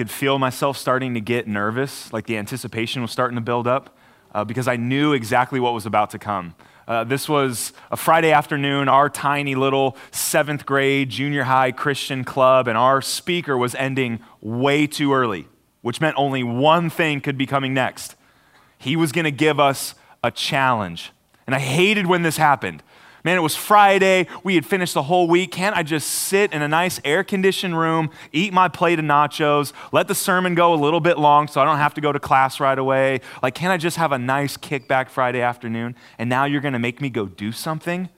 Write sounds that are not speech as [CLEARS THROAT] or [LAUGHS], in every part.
Could feel myself starting to get nervous, like the anticipation was starting to build up, uh, because I knew exactly what was about to come. Uh, this was a Friday afternoon, our tiny little seventh grade junior high Christian club, and our speaker was ending way too early, which meant only one thing could be coming next. He was going to give us a challenge. And I hated when this happened Man, it was Friday. We had finished the whole week. Can't I just sit in a nice air conditioned room, eat my plate of nachos, let the sermon go a little bit long so I don't have to go to class right away? Like, can't I just have a nice kickback Friday afternoon? And now you're going to make me go do something?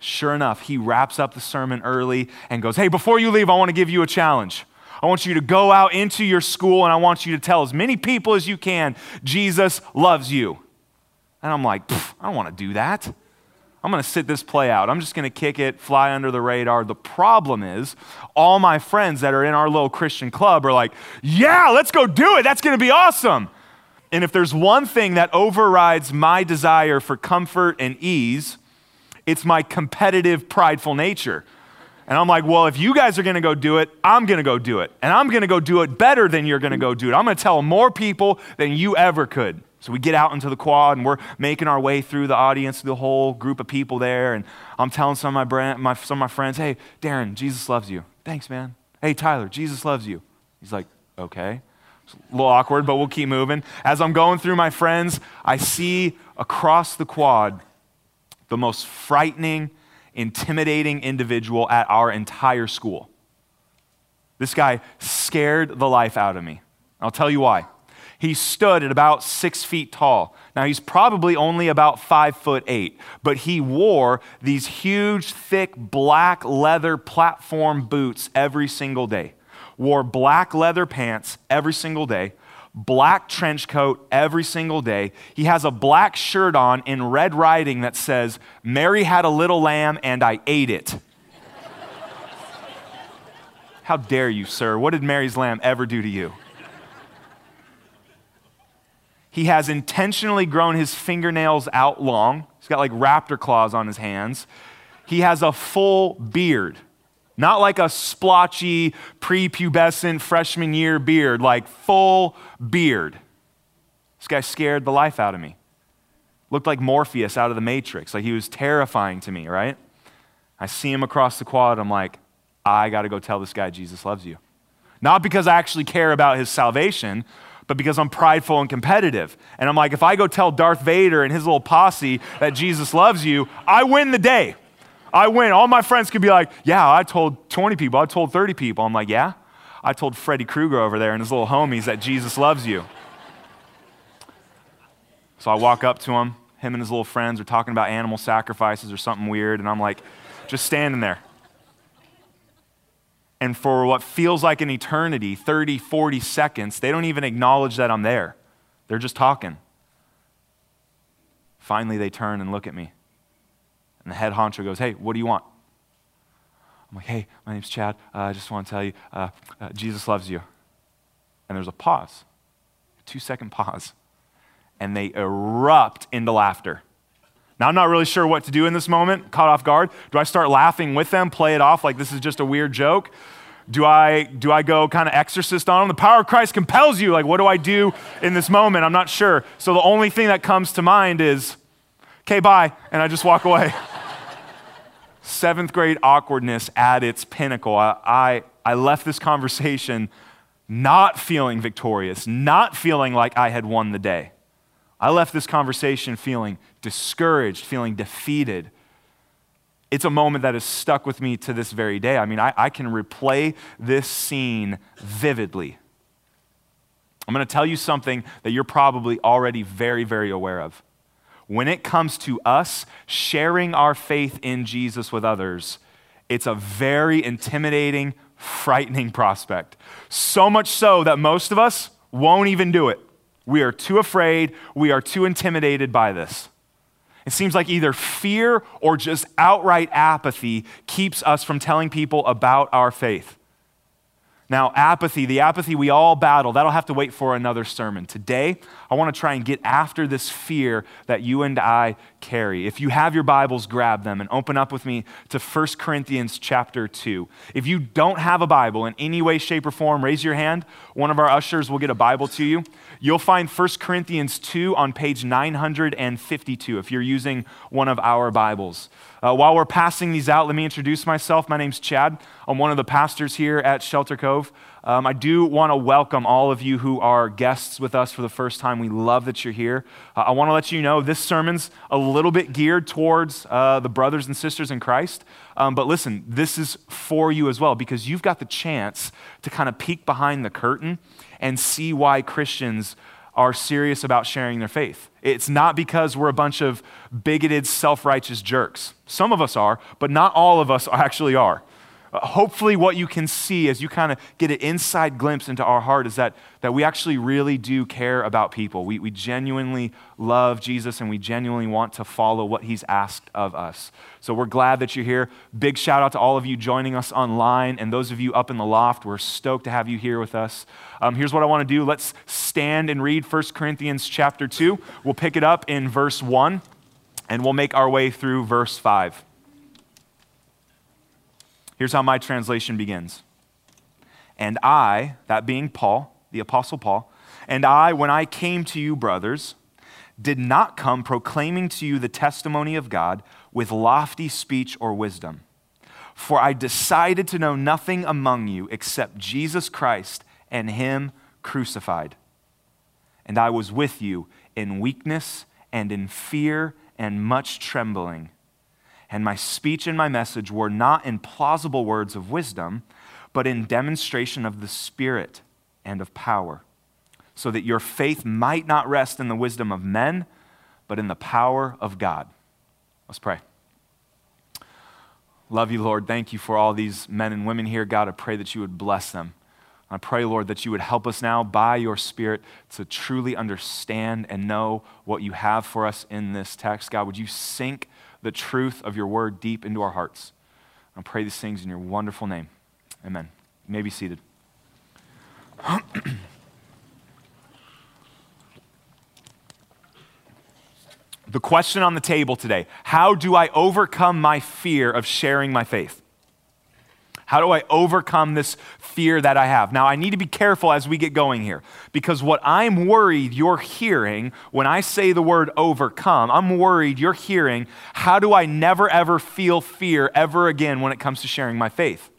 Sure enough, he wraps up the sermon early and goes, Hey, before you leave, I want to give you a challenge. I want you to go out into your school and I want you to tell as many people as you can Jesus loves you. And I'm like, I don't want to do that. I'm going to sit this play out. I'm just going to kick it, fly under the radar. The problem is, all my friends that are in our little Christian club are like, yeah, let's go do it. That's going to be awesome. And if there's one thing that overrides my desire for comfort and ease, it's my competitive, prideful nature. And I'm like, well, if you guys are going to go do it, I'm going to go do it. And I'm going to go do it better than you're going to go do it. I'm going to tell more people than you ever could. So we get out into the quad and we're making our way through the audience, the whole group of people there. And I'm telling some of my, brand, my, some of my friends, hey, Darren, Jesus loves you. Thanks, man. Hey, Tyler, Jesus loves you. He's like, okay. It's a little awkward, but we'll keep moving. As I'm going through my friends, I see across the quad the most frightening, intimidating individual at our entire school. This guy scared the life out of me. I'll tell you why. He stood at about six feet tall. Now, he's probably only about five foot eight, but he wore these huge, thick, black leather platform boots every single day, wore black leather pants every single day, black trench coat every single day. He has a black shirt on in red writing that says, Mary had a little lamb and I ate it. [LAUGHS] How dare you, sir? What did Mary's lamb ever do to you? He has intentionally grown his fingernails out long. He's got like raptor claws on his hands. He has a full beard, not like a splotchy, prepubescent freshman year beard, like full beard. This guy scared the life out of me. Looked like Morpheus out of the Matrix, like he was terrifying to me, right? I see him across the quad. I'm like, I got to go tell this guy Jesus loves you. Not because I actually care about his salvation, but because I'm prideful and competitive. And I'm like, if I go tell Darth Vader and his little posse that Jesus loves you, I win the day. I win. All my friends could be like, yeah, I told 20 people, I told 30 people. I'm like, yeah, I told Freddy Krueger over there and his little homies that Jesus loves you. So I walk up to him. Him and his little friends are talking about animal sacrifices or something weird. And I'm like, just standing there and for what feels like an eternity 30, 40 seconds they don't even acknowledge that I'm there. They're just talking. Finally, they turn and look at me. And the head honcho goes, Hey, what do you want? I'm like, Hey, my name's Chad. Uh, I just want to tell you, uh, uh, Jesus loves you. And there's a pause, a two second pause. And they erupt into laughter. Now, I'm not really sure what to do in this moment, caught off guard. Do I start laughing with them, play it off like this is just a weird joke? Do I, do I go kind of exorcist on them? The power of Christ compels you. Like, what do I do in this moment? I'm not sure. So the only thing that comes to mind is, okay, bye. And I just walk away. [LAUGHS] Seventh grade awkwardness at its pinnacle. I, I, I left this conversation not feeling victorious, not feeling like I had won the day. I left this conversation feeling discouraged, feeling defeated, it's a moment that has stuck with me to this very day. I mean, I, I can replay this scene vividly. I'm going to tell you something that you're probably already very, very aware of. When it comes to us sharing our faith in Jesus with others, it's a very intimidating, frightening prospect. So much so that most of us won't even do it. We are too afraid, we are too intimidated by this. It seems like either fear or just outright apathy keeps us from telling people about our faith. Now, apathy, the apathy we all battle, that'll have to wait for another sermon. Today, I want to try and get after this fear that you and I carry. If you have your Bibles, grab them and open up with me to 1 Corinthians chapter 2. If you don't have a Bible in any way, shape, or form, raise your hand. One of our ushers will get a Bible to you. You'll find 1 Corinthians 2 on page 952 if you're using one of our Bibles. Uh, while we're passing these out, let me introduce myself. My name's Chad. I'm one of the pastors here at Shelter Cove. Um, I do want to welcome all of you who are guests with us for the first time. We love that you're here. Uh, I want to let you know this sermon's a little bit geared towards uh, the brothers and sisters in Christ. Um, but listen, this is for you as well because you've got the chance to kind of peek behind the curtain and see why Christians are serious about sharing their faith. It's not because we're a bunch of bigoted, self righteous jerks. Some of us are, but not all of us [LAUGHS] actually are. Hopefully, what you can see as you kind of get an inside glimpse into our heart is that, that we actually really do care about people. We, we genuinely love Jesus and we genuinely want to follow what he's asked of us. So we're glad that you're here. Big shout out to all of you joining us online and those of you up in the loft. We're stoked to have you here with us. Um, here's what I want to do let's stand and read 1 Corinthians chapter 2. We'll pick it up in verse 1 and we'll make our way through verse 5. Here's how my translation begins. And I, that being Paul, the Apostle Paul, and I, when I came to you, brothers, did not come proclaiming to you the testimony of God with lofty speech or wisdom. For I decided to know nothing among you except Jesus Christ and Him crucified. And I was with you in weakness and in fear and much trembling and my speech and my message were not in plausible words of wisdom, but in demonstration of the Spirit and of power, so that your faith might not rest in the wisdom of men, but in the power of God. Let's pray. Love you, Lord. Thank you for all these men and women here. God, I pray that you would bless them. I pray, Lord, that you would help us now by your Spirit to truly understand and know what you have for us in this text. God, would you sink the truth of your word deep into our hearts. I pray these things in your wonderful name. Amen. You may be seated. [CLEARS THROAT] the question on the table today how do I overcome my fear of sharing my faith? How do I overcome this fear that I have? Now, I need to be careful as we get going here because what I'm worried you're hearing when I say the word overcome, I'm worried you're hearing, how do I never ever feel fear ever again when it comes to sharing my faith?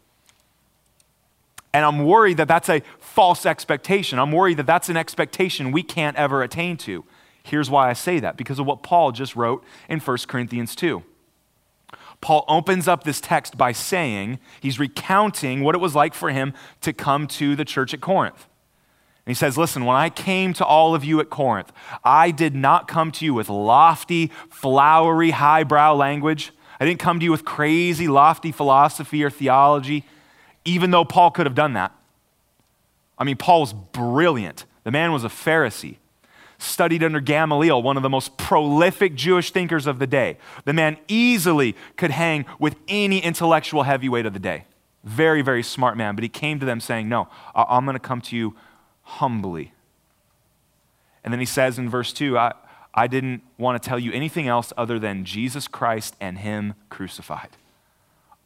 And I'm worried that that's a false expectation. I'm worried that that's an expectation we can't ever attain to. Here's why I say that because of what Paul just wrote in 1 Corinthians 2. Paul opens up this text by saying, he's recounting what it was like for him to come to the church at Corinth. And he says, Listen, when I came to all of you at Corinth, I did not come to you with lofty, flowery, highbrow language. I didn't come to you with crazy, lofty philosophy or theology, even though Paul could have done that. I mean, Paul was brilliant. The man was a Pharisee studied under Gamaliel, one of the most prolific Jewish thinkers of the day. The man easily could hang with any intellectual heavyweight of the day. Very, very smart man. But he came to them saying, No, I'm going to come to you humbly. And then he says in verse 2, I, I didn't want to tell you anything else other than Jesus Christ and Him crucified.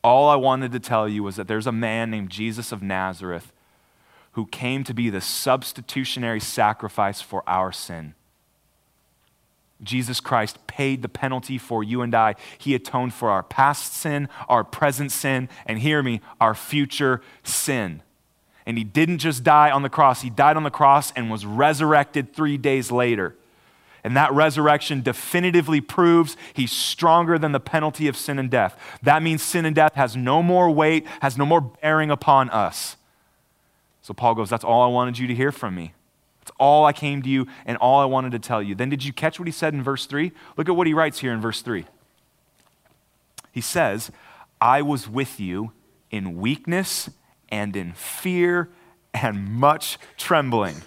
All I wanted to tell you was that there's a man named Jesus of Nazareth who came to be the substitutionary sacrifice for our sin. Jesus Christ paid the penalty for you and I. He atoned for our past sin, our present sin, and hear me, our future sin. And he didn't just die on the cross, he died on the cross and was resurrected three days later. And that resurrection definitively proves he's stronger than the penalty of sin and death. That means sin and death has no more weight, has no more bearing upon us. So Paul goes, That's all I wanted you to hear from me. That's all I came to you and all I wanted to tell you. Then did you catch what he said in verse 3? Look at what he writes here in verse 3. He says, I was with you in weakness and in fear and much trembling.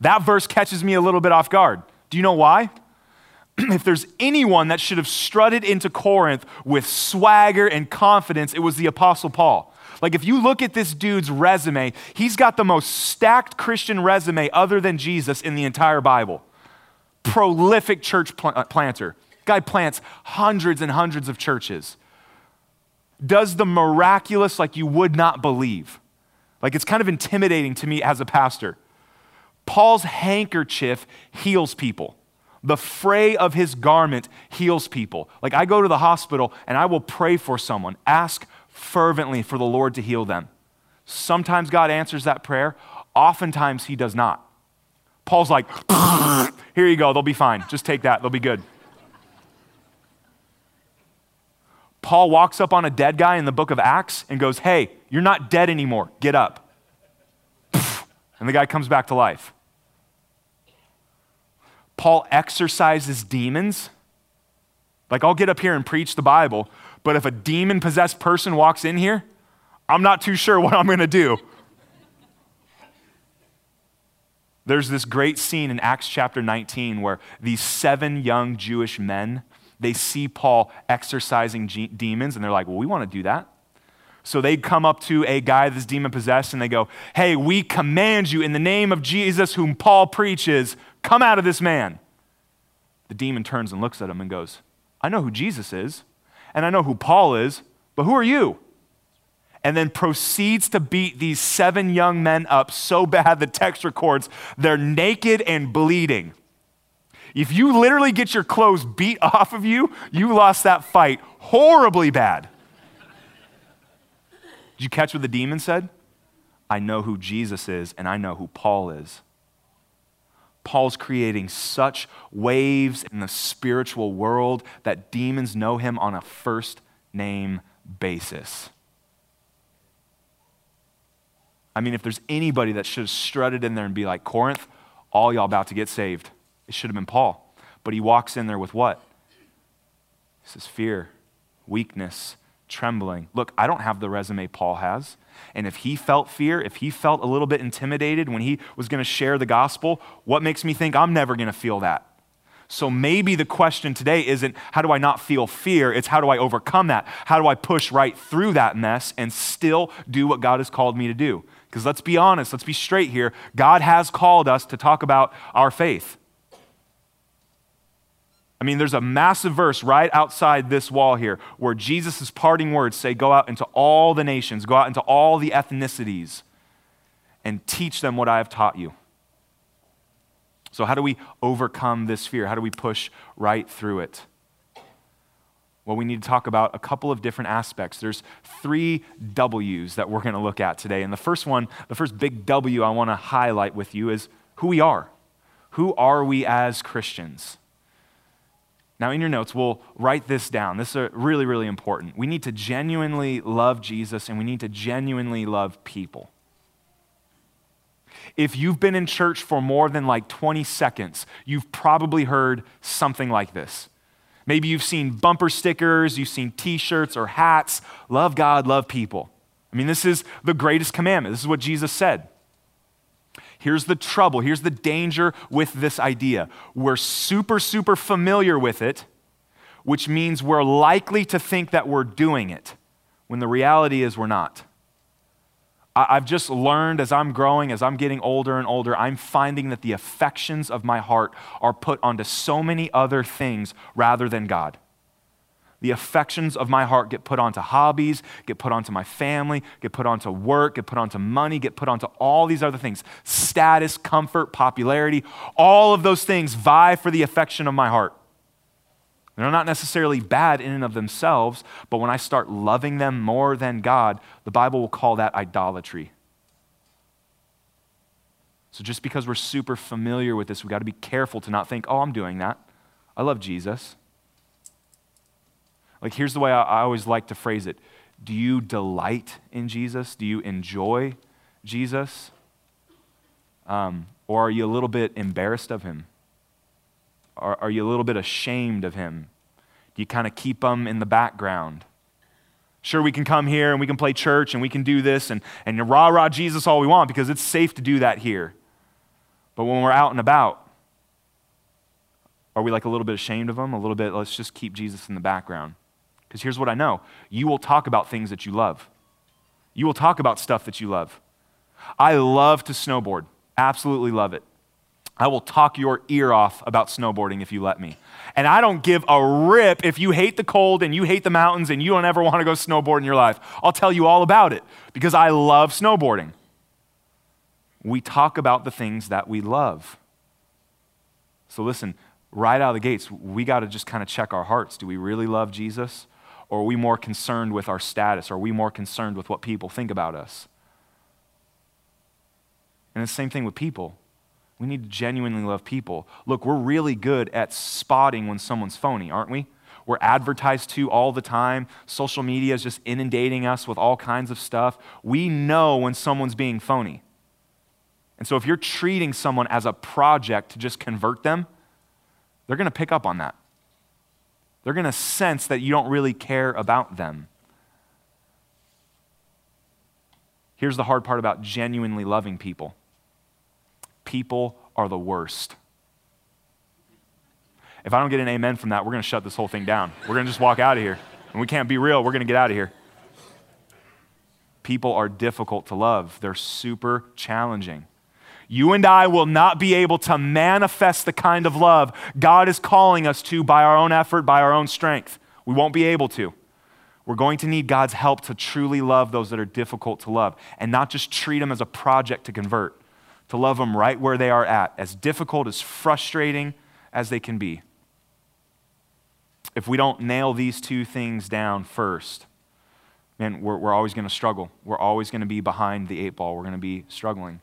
That verse catches me a little bit off guard. Do you know why? [CLEARS THROAT] if there's anyone that should have strutted into Corinth with swagger and confidence, it was the Apostle Paul. Like, if you look at this dude's resume, he's got the most stacked Christian resume other than Jesus in the entire Bible. Prolific church pl- uh, planter. Guy plants hundreds and hundreds of churches. Does the miraculous like you would not believe. Like, it's kind of intimidating to me as a pastor. Paul's handkerchief heals people. The fray of his garment heals people. Like I go to the hospital and I will pray for someone, ask fervently for the Lord to heal them. Sometimes God answers that prayer, oftentimes he does not. Paul's like, [LAUGHS] here you go, they'll be fine. Just take that, they'll be good. Paul walks up on a dead guy in the book of Acts and goes, Hey, you're not dead anymore. Get up. [LAUGHS] And the guy comes back to life. Paul exorcises demons. Like, I'll get up here and preach the Bible, but if a demon possessed person walks in here, I'm not too sure [LAUGHS] what I'm going to do. There's this great scene in Acts chapter 19 where these seven young Jewish men, they see Paul exorcising demons and they're like, "Well, we want to do that." So they come up to a guy that's demon possessed and they go, Hey, we command you in the name of Jesus, whom Paul preaches, come out of this man. The demon turns and looks at him and goes, I know who Jesus is, and I know who Paul is, but who are you? And then proceeds to beat these seven young men up so bad the text records they're naked and bleeding. If you literally get your clothes beat off of you, you lost that fight horribly bad. Did you catch what the demon said? I know who Jesus is and I know who Paul is. Paul's creating such waves in the spiritual world that demons know him on a first name basis. I mean, if there's anybody that should have strutted in there and be like, Corinth, all y'all about to get saved, it should have been Paul. But he walks in there with what? He says, fear, weakness, trembling. Look, I don't have the resume Paul has. And if he felt fear, if he felt a little bit intimidated when he was going to share the gospel, what makes me think I'm never going to feel that? So maybe the question today isn't how do I not feel fear? It's how do I overcome that? How do I push right through that mess and still do what God has called me to do? Because let's be honest, let's be straight here. God has called us to talk about our faith. I mean, there's a massive verse right outside this wall here where Jesus' parting words say, Go out into all the nations, go out into all the ethnicities, and teach them what I have taught you. So, how do we overcome this fear? How do we push right through it? Well, we need to talk about a couple of different aspects. There's three W's that we're going to look at today. And the first one, the first big W I want to highlight with you is who we are. Who are we as Christians? Now, in your notes, we'll write this down. This is really, really important. We need to genuinely love Jesus and we need to genuinely love people. If you've been in church for more than like 20 seconds, you've probably heard something like this. Maybe you've seen bumper stickers, you've seen t shirts or hats. Love God, love people. I mean, this is the greatest commandment. This is what Jesus said. Here's the trouble, here's the danger with this idea. We're super, super familiar with it, which means we're likely to think that we're doing it, when the reality is we're not. I've just learned as I'm growing, as I'm getting older and older, I'm finding that the affections of my heart are put onto so many other things rather than God the affections of my heart get put onto hobbies, get put onto my family, get put onto work, get put onto money, get put onto all these other things status, comfort, popularity. All of those things vie for the affection of my heart. They're not necessarily bad in and of themselves, but when I start loving them more than God, the Bible will call that idolatry. So just because we're super familiar with this, we've got to be careful to not think, oh, I'm doing that. I love Jesus. Like, here's the way I, I always like to phrase it Do you delight in Jesus? Do you enjoy Jesus? Um, or are you a little bit embarrassed of him? Are, are you a little bit ashamed of him? Do you kind of keep him in the background? Sure, we can come here and we can play church and we can do this and, and rah rah Jesus all we want because it's safe to do that here. But when we're out and about, are we like a little bit ashamed of him? A little bit, let's just keep Jesus in the background. Because here's what I know you will talk about things that you love. You will talk about stuff that you love. I love to snowboard, absolutely love it. I will talk your ear off about snowboarding if you let me. And I don't give a rip if you hate the cold and you hate the mountains and you don't ever want to go snowboard in your life. I'll tell you all about it because I love snowboarding. We talk about the things that we love. So listen, right out of the gates, we got to just kind of check our hearts. Do we really love Jesus? Or are we more concerned with our status? Or Are we more concerned with what people think about us? And the same thing with people. We need to genuinely love people. Look, we're really good at spotting when someone's phony, aren't we? We're advertised to all the time. Social media is just inundating us with all kinds of stuff. We know when someone's being phony. And so if you're treating someone as a project to just convert them, they're going to pick up on that. They're going to sense that you don't really care about them. Here's the hard part about genuinely loving people people are the worst. If I don't get an amen from that, we're going to shut this whole thing down. We're going to just walk out of here. And we can't be real. We're going to get out of here. People are difficult to love, they're super challenging. You and I will not be able to manifest the kind of love God is calling us to by our own effort, by our own strength. We won't be able to. We're going to need God's help to truly love those that are difficult to love and not just treat them as a project to convert to love them right where they are at, as difficult, as frustrating as they can be. If we don't nail these two things down first, man, we're, we're always going to struggle. We're always going to be behind the eight ball. We're going to be struggling.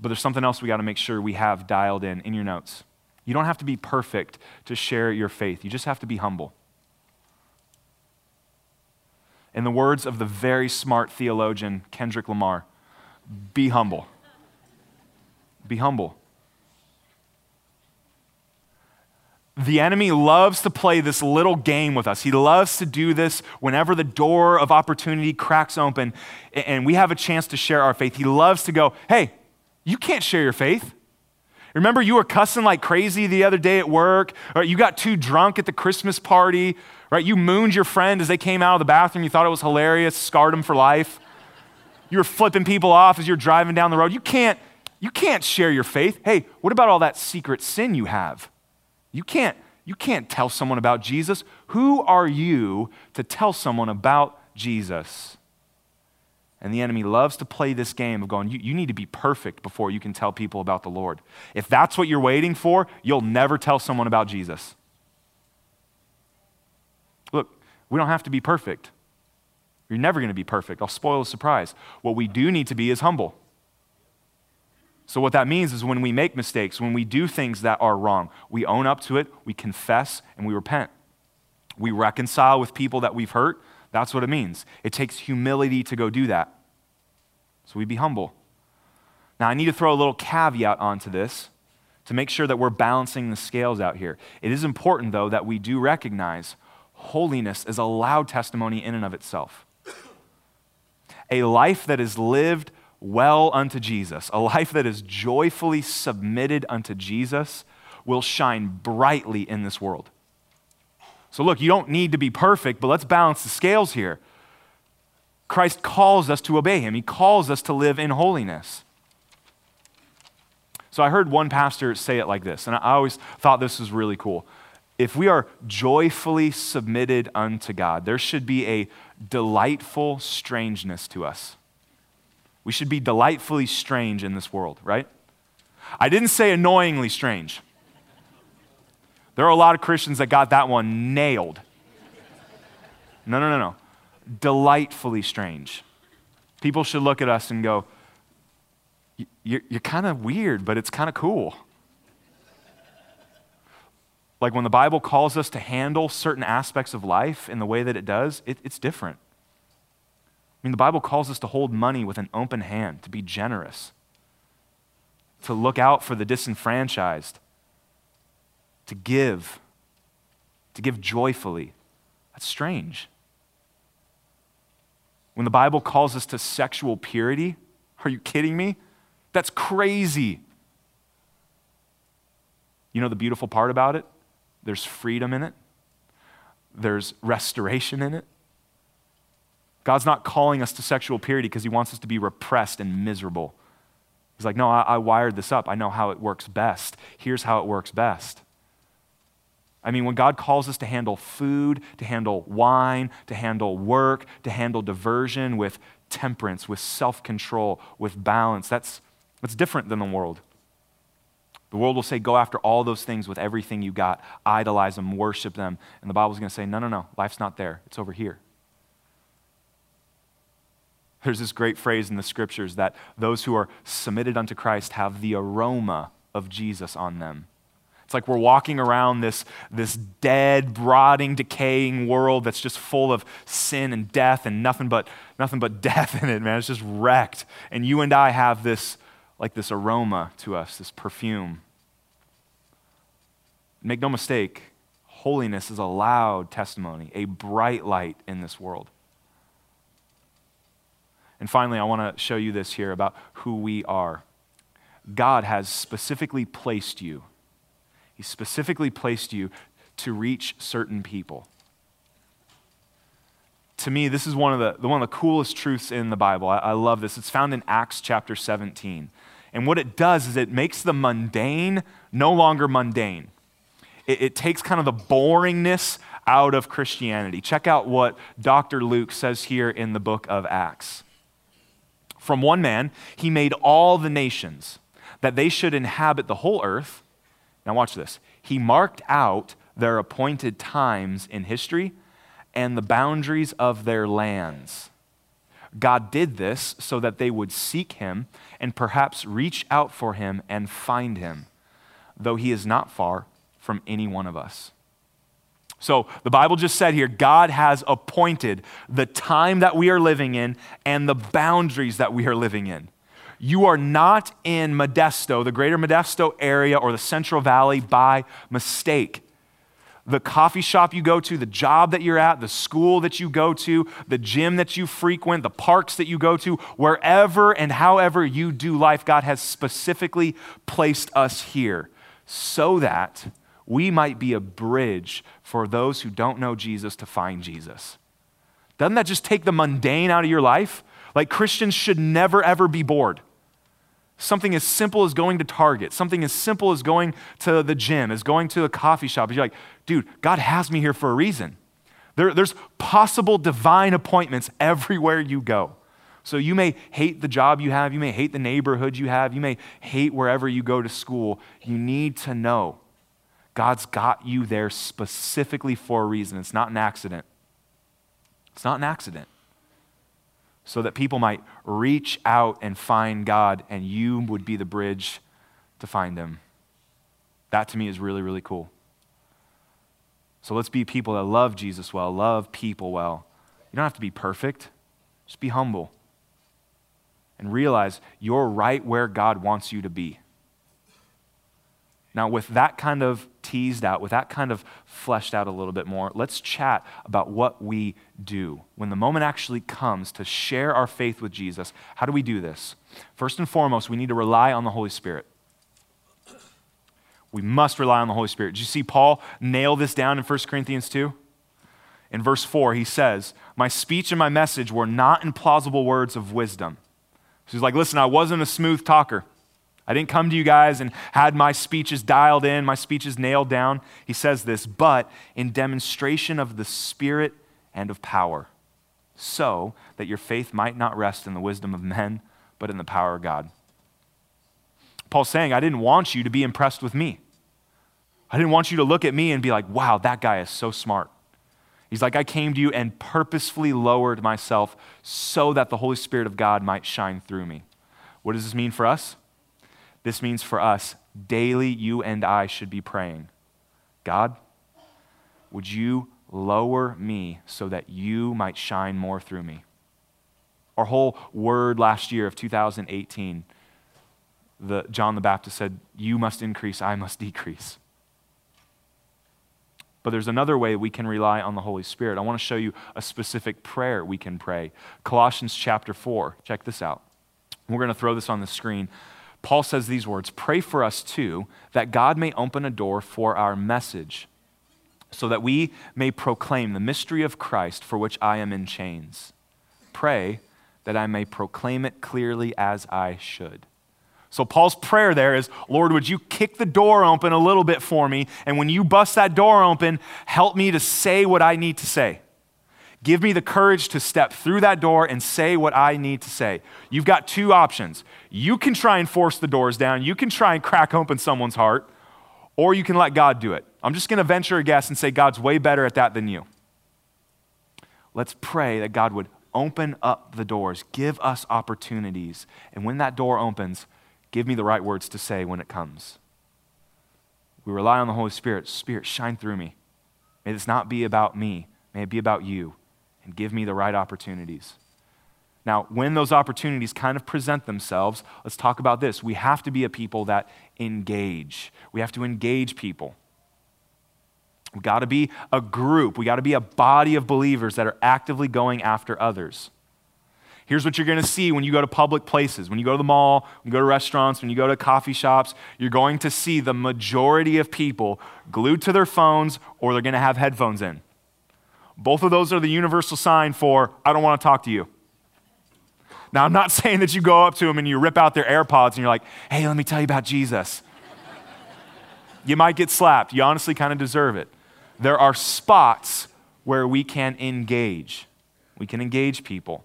But there's something else we got to make sure we have dialed in in your notes. You don't have to be perfect to share your faith, you just have to be humble. In the words of the very smart theologian Kendrick Lamar, be humble. Be humble. The enemy loves to play this little game with us. He loves to do this whenever the door of opportunity cracks open and we have a chance to share our faith. He loves to go, hey, you can't share your faith. Remember, you were cussing like crazy the other day at work, or you got too drunk at the Christmas party, right? You mooned your friend as they came out of the bathroom. You thought it was hilarious, scarred them for life. You were flipping people off as you're driving down the road. You can't, you can't share your faith. Hey, what about all that secret sin you have? You can't, you can't tell someone about Jesus. Who are you to tell someone about Jesus? And the enemy loves to play this game of going, you, you, need to be perfect before you can tell people about the Lord. If that's what you're waiting for, you'll never tell someone about Jesus. Look, we don't have to be perfect. You're never going to be perfect. I'll spoil the surprise. What we do need to be is humble. So, what that means is when we make mistakes, when we do things that are wrong, we own up to it, we confess, and we repent. We reconcile with people that we've hurt. That's what it means. It takes humility to go do that. So, we be humble. Now, I need to throw a little caveat onto this to make sure that we're balancing the scales out here. It is important, though, that we do recognize holiness is a loud testimony in and of itself. A life that is lived well unto Jesus, a life that is joyfully submitted unto Jesus, will shine brightly in this world. So, look, you don't need to be perfect, but let's balance the scales here. Christ calls us to obey him, he calls us to live in holiness. So, I heard one pastor say it like this, and I always thought this was really cool. If we are joyfully submitted unto God, there should be a delightful strangeness to us. We should be delightfully strange in this world, right? I didn't say annoyingly strange. There are a lot of Christians that got that one nailed. No, no, no, no. Delightfully strange. People should look at us and go, You're, you're kind of weird, but it's kind of cool. Like when the Bible calls us to handle certain aspects of life in the way that it does, it, it's different. I mean, the Bible calls us to hold money with an open hand, to be generous, to look out for the disenfranchised, to give, to give joyfully. That's strange. When the Bible calls us to sexual purity, are you kidding me? That's crazy. You know the beautiful part about it? There's freedom in it, there's restoration in it. God's not calling us to sexual purity because he wants us to be repressed and miserable. He's like, no, I, I, wired this up. I know how it works best. Here's how it works best. I mean, when God calls us to handle food, to handle wine, to handle work, to handle diversion with temperance, with self control, with balance, that's, that's different than the world. The world will say, go after all those things with everything you got, idolize them, worship them. And the Bible's going to say, no, no, no, life's not there. It's over here. There's this great phrase in the scriptures that those who are submitted unto Christ have the aroma of Jesus on them. It's like we're walking around this, this dead, rotting, decaying world that's just full of sin and death and nothing but, nothing but [LAUGHS] death in it, man. It's just wrecked. And you and I have this, like this aroma to us, this perfume. Make no mistake, holiness is a loud testimony, a bright light in this world. And finally, I want to show you this here about who we are. God has specifically placed you, He specifically placed you to reach certain people. To me, this is one of the, one of the coolest truths in the Bible. I, I love this. It's found in Acts chapter 17. And what it does is it makes the mundane no longer mundane. It, it takes kind of the boringness out of Christianity. Check out what Dr. Luke says here in the book of Acts. From one man, he made all the nations that they should inhabit the whole earth. Now, watch this. He marked out their appointed times in history and the boundaries of their lands. God did this so that they would seek him and perhaps reach out for him and find him, though he is not far from any one of us. So the Bible just said here God has appointed the time that we are living in and the boundaries that we are living in. You are not in Modesto, the greater Modesto area or the Central Valley by mistake. The coffee shop you go to, the job that you're at, the school that you go to, the gym that you frequent, the parks that you go to, wherever and however you do life, God has specifically placed us here so that we might be a bridge for those who don't know Jesus to find Jesus. Doesn't that just take the mundane out of your life? Like Christians should never, ever be bored. Something as simple as going to Target, something as simple as going to the gym, as going to a coffee shop. You're like, dude, God has me here for a reason. There, there's possible divine appointments everywhere you go. So you may hate the job you have, you may hate the neighborhood you have, you may hate wherever you go to school. You need to know God's got you there specifically for a reason. It's not an accident. It's not an accident. So that people might reach out and find God, and you would be the bridge to find Him. That to me is really, really cool. So let's be people that love Jesus well, love people well. You don't have to be perfect, just be humble. And realize you're right where God wants you to be. Now, with that kind of teased out, with that kind of fleshed out a little bit more, let's chat about what we do. When the moment actually comes to share our faith with Jesus, how do we do this? First and foremost, we need to rely on the Holy Spirit. We must rely on the Holy Spirit. Did you see Paul nail this down in 1 Corinthians 2? In verse 4, he says, My speech and my message were not in plausible words of wisdom. So he's like, Listen, I wasn't a smooth talker. I didn't come to you guys and had my speeches dialed in, my speeches nailed down. He says this, but in demonstration of the Spirit and of power, so that your faith might not rest in the wisdom of men, but in the power of God. Paul's saying, I didn't want you to be impressed with me. I didn't want you to look at me and be like, wow, that guy is so smart. He's like, I came to you and purposefully lowered myself so that the Holy Spirit of God might shine through me. What does this mean for us? This means for us, daily, you and I should be praying God, would you lower me so that you might shine more through me? Our whole word last year of 2018, the, John the Baptist said, You must increase, I must decrease. But there's another way we can rely on the Holy Spirit. I want to show you a specific prayer we can pray. Colossians chapter 4. Check this out. We're going to throw this on the screen. Paul says these words Pray for us too, that God may open a door for our message, so that we may proclaim the mystery of Christ for which I am in chains. pray that I may proclaim it clearly as I should. So, Paul's prayer there is Lord, would you kick the door open a little bit for me? And when you bust that door open, help me to say what I need to say. Give me the courage to step through that door and say what I need to say. You've got two options. You can try and force the doors down, you can try and crack open someone's heart, or you can let God do it. I'm just going to venture a guess and say God's way better at that than you. Let's pray that God would open up the doors, give us opportunities. And when that door opens, Give me the right words to say when it comes. We rely on the Holy Spirit. Spirit, shine through me. May this not be about me, may it be about you, and give me the right opportunities. Now, when those opportunities kind of present themselves, let's talk about this. We have to be a people that engage. We have to engage people. We've got to be a group. We got to be a body of believers that are actively going after others. Here's what you're going to see when you go to public places, when you go to the mall, when you go to restaurants, when you go to coffee shops. You're going to see the majority of people glued to their phones or they're going to have headphones in. Both of those are the universal sign for, I don't want to talk to you. Now, I'm not [LAUGHS] saying that you go up to them and you rip out their AirPods and you're like, hey, let me tell you about Jesus. you might get slapped. You honestly kind of deserve it. There are spots where we can engage. We can engage people.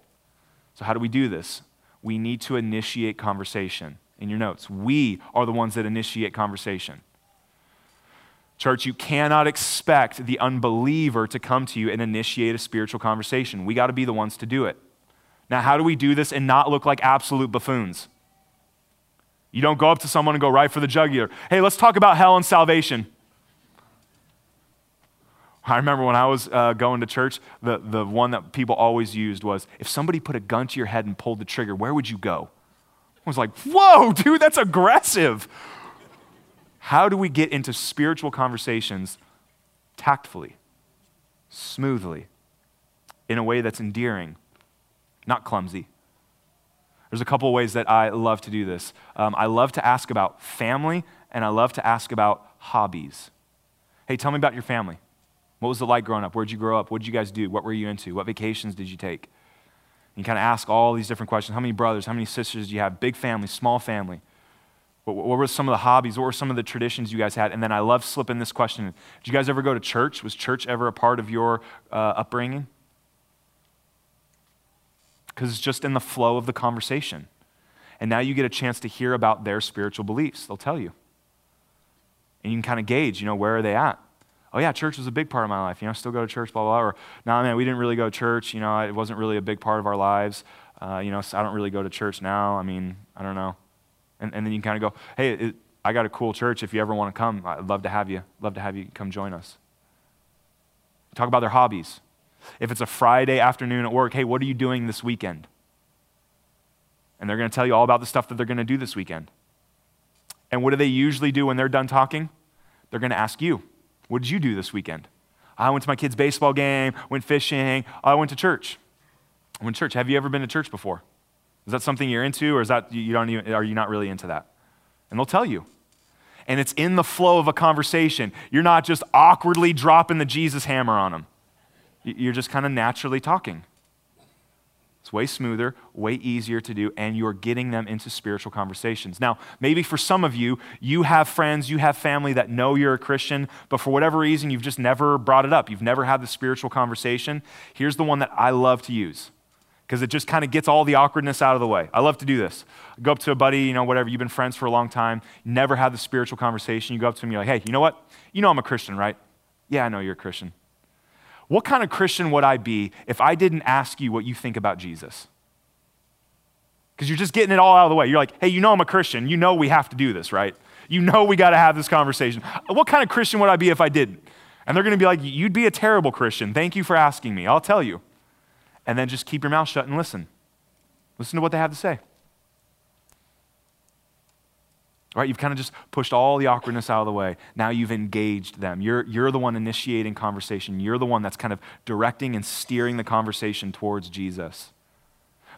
So, how do we do this? We need to initiate conversation. In your notes, we are the ones that initiate conversation. Church, you cannot expect the unbeliever to come to you and initiate a spiritual conversation. We got to be the ones to do it. Now, how do we do this and not look like absolute buffoons? You don't go up to someone and go right for the jugular. Hey, let's talk about hell and salvation. I remember when I was uh, going to church, the, the one that people always used was if somebody put a gun to your head and pulled the trigger, where would you go? I was like, whoa, dude, that's aggressive. How do we get into spiritual conversations tactfully, smoothly, in a way that's endearing, not clumsy? There's a couple ways that I love to do this. Um, I love to ask about family, and I love to ask about hobbies. Hey, tell me about your family. What was it like growing up? Where'd you grow up? What did you guys do? What were you into? What vacations did you take? And you kind of ask all these different questions. How many brothers? How many sisters do you have? Big family, small family? What, what were some of the hobbies? What were some of the traditions you guys had? And then I love slipping this question. Did you guys ever go to church? Was church ever a part of your uh, upbringing? Because it's just in the flow of the conversation. And now you get a chance to hear about their spiritual beliefs. They'll tell you. And you can kind of gauge, you know, where are they at? oh yeah, church was a big part of my life. You know, I still go to church, blah, blah, blah. Or, nah, man, we didn't really go to church. You know, it wasn't really a big part of our lives. Uh, you know, so I don't really go to church now. I mean, I don't know. And, and then you kind of go, hey, it, I got a cool church. If you ever want to come, I'd love to have you. Love to have you come join us. Talk about their hobbies. If it's a Friday afternoon at work, hey, what are you doing this weekend? And they're going to tell you all about the stuff that they're going to do this weekend. And what do they usually do when they're done talking? They're going to ask you, what did you do this weekend? I went to my kid's baseball game, went fishing, I went to church. I went to church. Have you ever been to church before? Is that something you're into, or is that you don't even, are you not really into that? And they'll tell you. And it's in the flow of a conversation. You're not just awkwardly dropping the Jesus hammer on them. You're just kind of naturally talking. It's way smoother, way easier to do, and you're getting them into spiritual conversations. Now, maybe for some of you, you have friends, you have family that know you're a Christian, but for whatever reason, you've just never brought it up. You've never had the spiritual conversation. Here's the one that I love to use because it just kind of gets all the awkwardness out of the way. I love to do this. go up to a buddy, you know, whatever, you've been friends for a long time, never had the spiritual conversation. You go up to him, you're like, hey, you know what? You know I'm a Christian, right? Yeah, I know you're a Christian. What kind of Christian would I be if I didn't ask you what you think about Jesus? Because you're just getting it all out of the way. You're like, hey, you know I'm a Christian. You know we have to do this, right? You know we got to have this conversation. What kind of Christian would I be if I didn't? And they're going to be like, you'd be a terrible Christian. Thank you for asking me. I'll tell you. And then just keep your mouth shut and listen. Listen to what they have to say. Right? You've kind of just pushed all the awkwardness out of the way. Now you've engaged them. You're, you're the one initiating conversation. You're the one that's kind of directing and steering the conversation towards Jesus.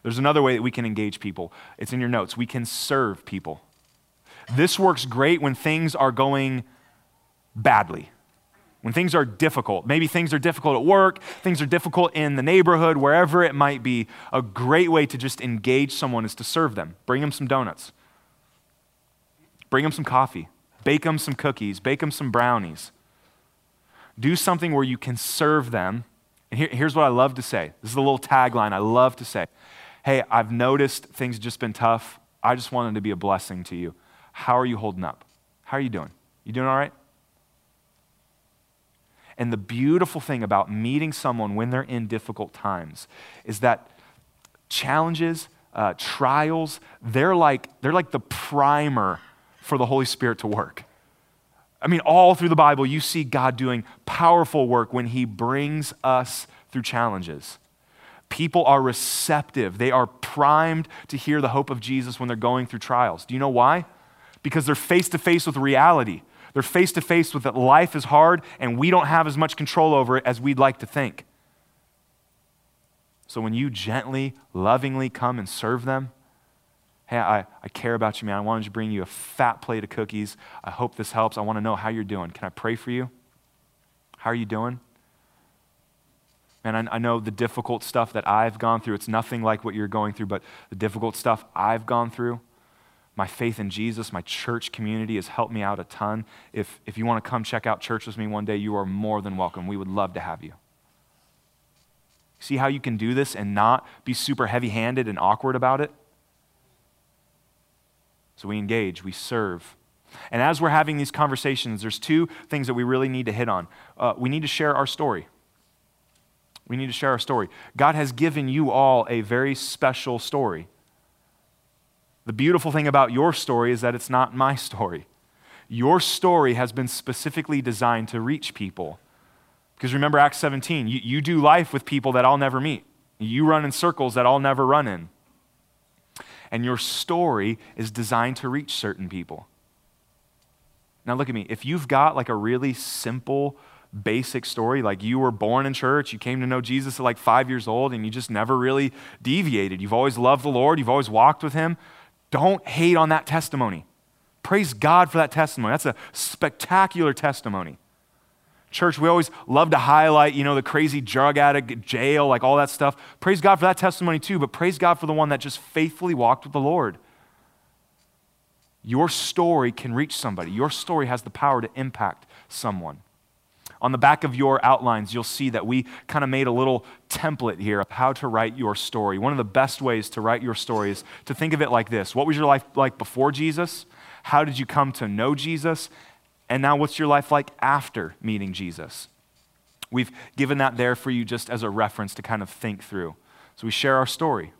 There's another way that we can engage people. It's in your notes. We can serve people. This works great when things are going badly. When things are difficult. Maybe things are difficult at work, things are difficult in the neighborhood, wherever it might be. A great way to just engage someone is to serve them. Bring them some donuts, bring them some coffee, bake them some cookies, bake them some brownies. Do something where you can serve them. And here, here's what I love to say this is a little tagline I love to say. Hey, I've noticed things have just been tough. I just wanted to be a blessing to you. How are you holding up? How are you doing? You doing all right? And the beautiful thing about meeting someone when they're in difficult times is that challenges, uh, trials, they're like, they're like the primer for the Holy Spirit to work. I mean, all through the Bible, you see God doing powerful work when He brings us through challenges. People are receptive, they are primed to hear the hope of Jesus when they're going through trials. Do you know why? Because they're face to face with reality. They're face to face with that life is hard and we don't have as much control over it as we'd like to think. So when you gently, lovingly come and serve them, hey, I, I care about you, man. I wanted to bring you a fat plate of cookies. I hope this helps. I want to know how you're doing. Can I pray for you? How are you doing? Man, I, I know the difficult stuff that I've gone through. It's nothing like what you're going through, but the difficult stuff I've gone through my faith in Jesus, my church community has helped me out a ton. If, if you want to come check out church with me one day, you are more than welcome. We would love to have you. See how you can do this and not be super heavy handed and awkward about it? So we engage, we serve. And as we're having these conversations, there's two things that we really need to hit on. Uh, we need to share our story. We need to share our story. God has given you all a very special story. The beautiful thing about your story is that it's not my story. Your story has been specifically designed to reach people. Because remember Acts 17, you, you do life with people that I'll never meet. You run in circles that I'll never run in. And your story is designed to reach certain people. Now, look at me. If you've got like a really simple, basic story, like you were born in church, you came to know Jesus at like five years old, and you just never really deviated, you've always loved the Lord, you've always walked with Him, don't hate on that testimony. Praise God for that testimony. That's a spectacular testimony. Church, we always love to highlight, you know, the crazy drug addict, jail, like all that stuff. Praise God for that testimony too, but praise God for the one that just faithfully walked with the Lord. Your story can reach somebody. Your story has the power to impact someone. On the back of your outlines, you'll see that we kind of made a little template here of how to write your story. One of the best ways to write your story is to think of it like this What was your life like before Jesus? How did you come to know Jesus? And now, what's your life like after meeting Jesus? We've given that there for you just as a reference to kind of think through. So we share our story.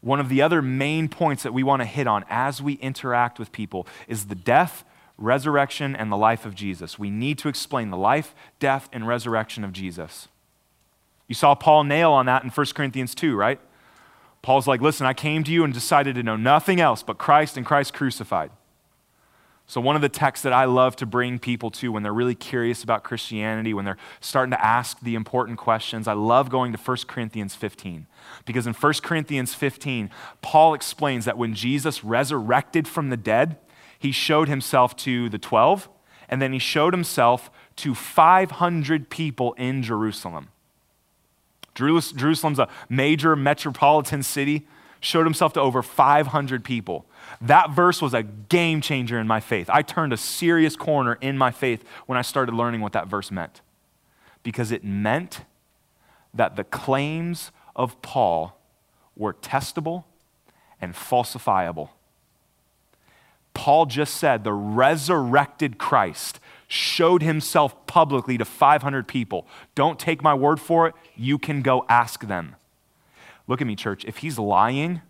One of the other main points that we want to hit on as we interact with people is the death resurrection, and the life of Jesus. We need to explain the life, death, and resurrection of Jesus. You saw Paul nail on that in 1 Corinthians 2, right? Paul's like, listen, I came to you and decided to know nothing else but Christ and Christ crucified. So, one of the texts that I love to bring people to when they're really curious about Christianity, when they're starting to ask the important questions, I love going to 1 Corinthians 15. Because in 1 Corinthians 15, Paul explains that when Jesus resurrected from the dead, he showed himself to the 12, and then he showed himself to 500 people in Jerusalem. Jerusalem's a major metropolitan city, showed himself to over 500 people. That verse was a game changer in my faith. I turned a serious corner in my faith when I started learning what that verse meant. Because it meant that the claims of Paul were testable and falsifiable. Paul just said the resurrected Christ showed himself publicly to 500 people. Don't take my word for it. You can go ask them. Look at me, church. If he's lying,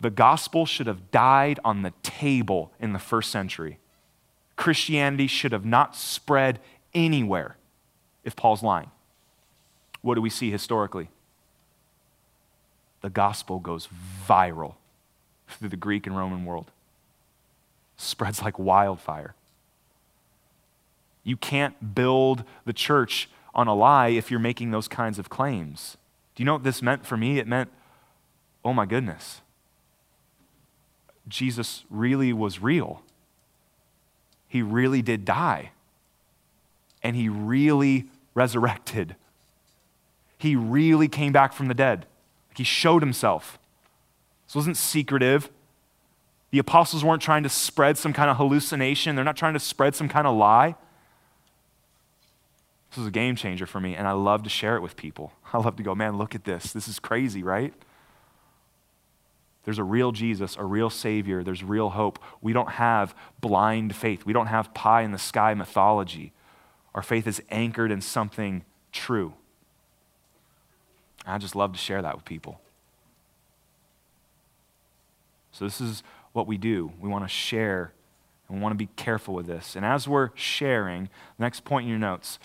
the gospel should have died on the table in the first century. Christianity should have not spread anywhere if Paul's lying. What do we see historically? The gospel goes viral through the Greek and Roman world spreads like wildfire. You can't build the church on a lie if you're making those kinds of claims. Do you know what this meant for me? It meant, oh my goodness, Jesus really was real. He really did die. and he really resurrected. He really came back from the dead. He showed himself. This wasn't secretive. The apostles weren't trying to spread some kind of hallucination, they're not trying to spread some kind of lie. This was a game changer for me, and I love to share it with people. [LAUGHS] I love to go, man, look at this. This is crazy, right? There's a real Jesus, a real Savior. There's real hope. We don't have blind faith. We don't have pie in the sky mythology. Our faith is anchored in something true. I just love to share that with people. So, this is what we do. We want to share, and we want to be careful with this. And as we're sharing, next point in your notes,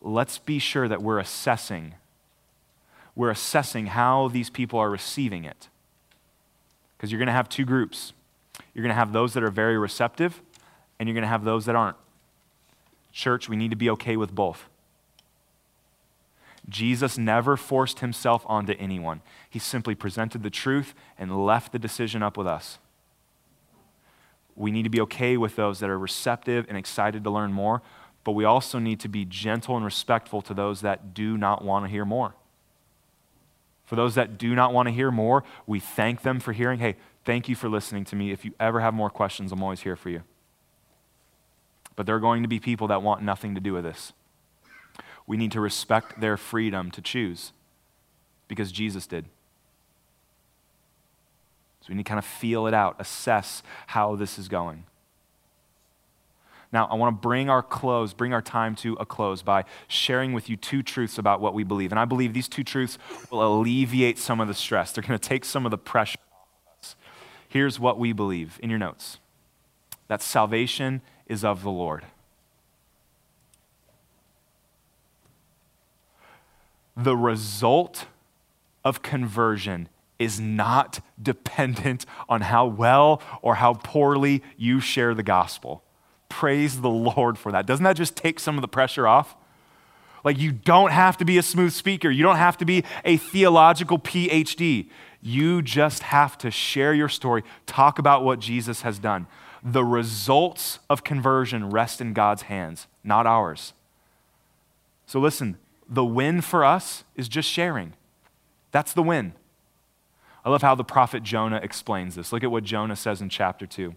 let's be sure that we're assessing. We're assessing how these people are receiving it. Because you're going to have two groups. You're going to have those that are very receptive, and you're going to have those that aren't. Church, we need to be okay with both. Jesus never forced himself onto anyone. He simply presented the truth and left the decision up with us. We need to be okay with those that are receptive and excited to learn more, but we also need to be gentle and respectful to those that do not want to hear more. For those that do not want to hear more, we thank them for hearing. Hey, thank you for listening to me. If you ever have more questions, I'm always here for you. But there are going to be people that want nothing to do with this. We need to respect their freedom to choose because Jesus did. So we need to kind of feel it out, assess how this is going. Now, I want to bring our close, bring our time to a close by sharing with you two truths about what we believe. And I believe these two truths will alleviate some of the stress. They're going to take some of the pressure off of us. Here's what we believe in your notes that salvation is of the Lord. The result of conversion is not dependent on how well or how poorly you share the gospel. Praise the Lord for that. Doesn't that just take some of the pressure off? Like, you don't have to be a smooth speaker, you don't have to be a theological PhD. You just have to share your story, talk about what Jesus has done. The results of conversion rest in God's hands, not ours. So, listen, the win for us is just sharing. That's the win. I love how the prophet Jonah explains this. Look at what Jonah says in chapter 2.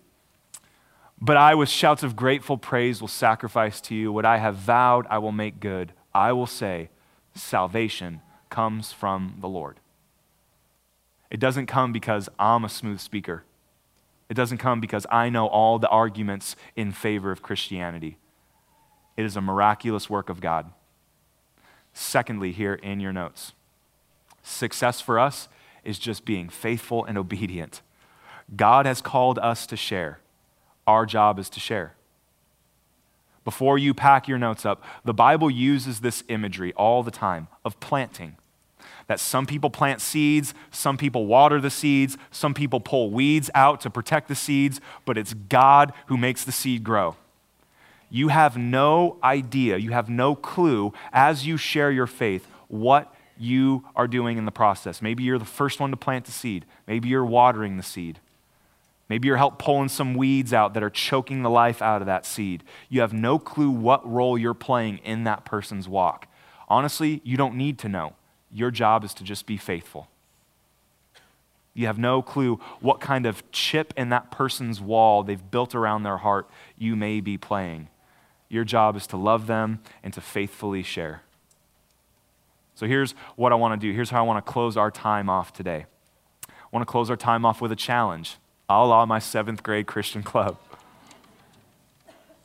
But I, with shouts of grateful praise, will sacrifice to you. What I have vowed, I will make good. I will say, Salvation comes from the Lord. It doesn't come because I'm a smooth speaker. It doesn't come because I know all the arguments in favor of Christianity. It is a miraculous work of God. Secondly, here in your notes, success for us is just being faithful and obedient. God has called us to share. Our job is to share. Before you pack your notes up, the Bible uses this imagery all the time of planting. That some people plant seeds, some people water the seeds, some people pull weeds out to protect the seeds, but it's God who makes the seed grow. You have no idea, you have no clue as you share your faith what you are doing in the process. Maybe you're the first one to plant the seed, maybe you're watering the seed. Maybe you're help pulling some weeds out that are choking the life out of that seed. You have no clue what role you're playing in that person's walk. Honestly, you don't need to know. Your job is to just be faithful. You have no clue what kind of chip in that person's wall they've built around their heart you may be playing. Your job is to love them and to faithfully share. So here's what I want to do. Here's how I want to close our time off today. I want to close our time off with a challenge a la my seventh grade Christian club.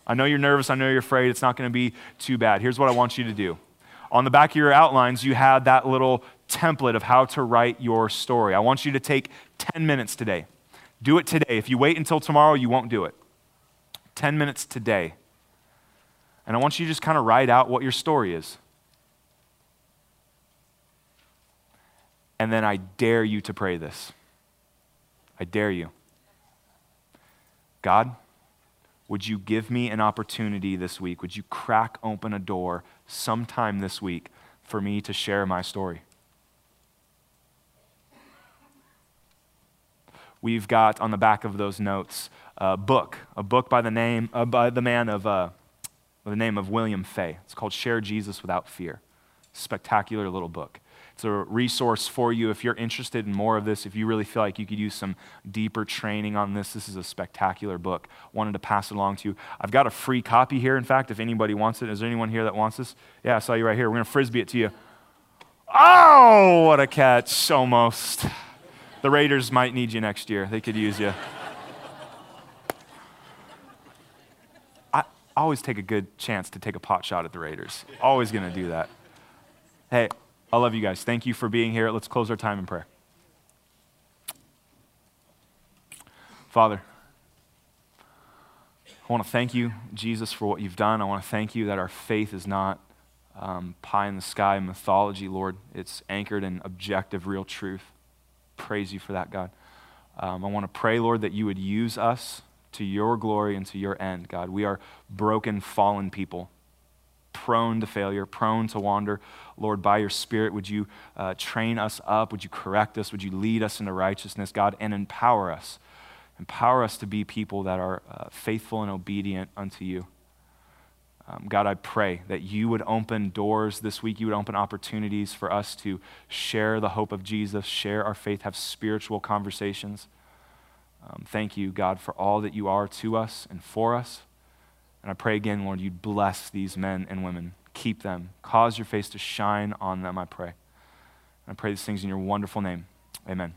I know you're nervous. I know you're afraid. It's not going to be too bad. Here's what I want you to do. On the back of your outlines, you had that little template of how to write your story. I want you to take 10 minutes today. Do it today. If you wait until tomorrow, you won't do it. 10 minutes today. And I want you to just kind of write out what your story is. And then I dare you to pray this. I dare you. God, would you give me an opportunity this week? Would you crack open a door sometime this week for me to share my story? We've got on the back of those notes a book, a book by the name, uh, by the man of, uh, with the name of William Fay. It's called Share Jesus Without Fear. Spectacular little book. It's a resource for you if you're interested in more of this, if you really feel like you could use some deeper training on this. This is a spectacular book. Wanted to pass it along to you. I've got a free copy here, in fact, if anybody wants it. Is there anyone here that wants this? Yeah, I saw you right here. We're going to frisbee it to you. Oh, what a catch. Almost. The Raiders might need you next year. They could use you. I always take a good chance to take a pot shot at the Raiders. Always going to do that. Hey, I love you guys. Thank you for being here. Let's close our time in prayer. Father, I want to thank you, Jesus, for what you've done. I want to thank you that our faith is not um, pie in the sky mythology, Lord. It's anchored in objective, real truth. Praise you for that, God. Um, I want to pray, Lord, that you would use us to your glory and to your end, God. We are broken, fallen people prone to failure, prone to wander. Lord, by your Spirit, would you uh, train us up? Would you correct us? Would you lead us into righteousness, God, and empower us? Empower us to be people that are uh, faithful and obedient unto you. Um, God, I pray that you would open doors this week. You would open opportunities for us to share the hope of Jesus, share our faith, have spiritual conversations. Um, thank you, God, for all that you are to us and for us. And I pray again, Lord, you'd bless these men and women. Keep them. Cause your face to shine on them, I pray. And I pray these things in your wonderful name. Amen.